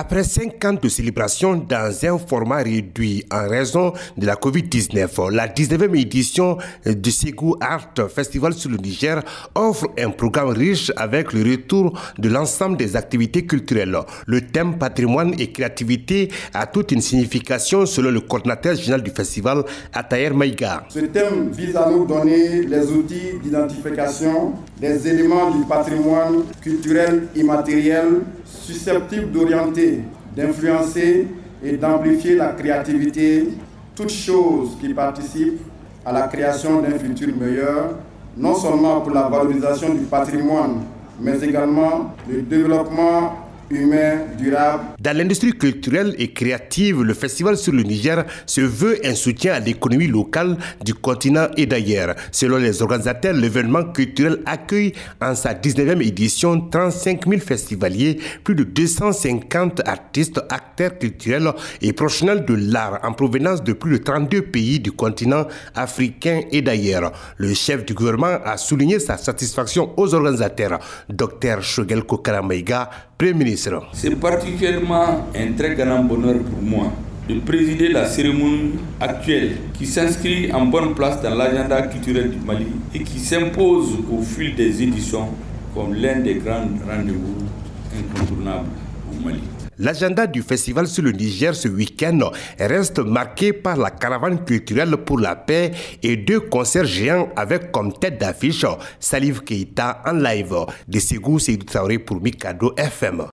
Après cinq ans de célébration dans un format réduit en raison de la Covid-19, la 19e édition du Ségou Art Festival sur le Niger offre un programme riche avec le retour de l'ensemble des activités culturelles. Le thème patrimoine et créativité a toute une signification selon le coordinateur général du festival, Atayer Maïga. Ce thème vise à nous donner les outils d'identification des éléments du patrimoine culturel immatériel susceptibles d'orienter, d'influencer et d'amplifier la créativité, toutes choses qui participent à la création d'un futur meilleur, non seulement pour la valorisation du patrimoine, mais également le développement humain, durable. Dans l'industrie culturelle et créative, le Festival sur le Niger se veut un soutien à l'économie locale du continent et d'ailleurs. Selon les organisateurs, l'événement culturel accueille en sa 19e édition 35 000 festivaliers, plus de 250 artistes, acteurs culturels et professionnels de l'art en provenance de plus de 32 pays du continent africain et d'ailleurs. Le chef du gouvernement a souligné sa satisfaction aux organisateurs. Dr Shogel Kokaramaiga, Premier ministre c'est particulièrement un très grand bonheur pour moi de présider la cérémonie actuelle qui s'inscrit en bonne place dans l'agenda culturel du Mali et qui s'impose au fil des éditions comme l'un des grands rendez-vous incontournables au Mali. L'agenda du festival sur le Niger ce week-end reste marqué par la caravane culturelle pour la paix et deux concerts géants avec comme tête d'affiche Salif Keita en live. De Ségou, c'est pour Mikado FM.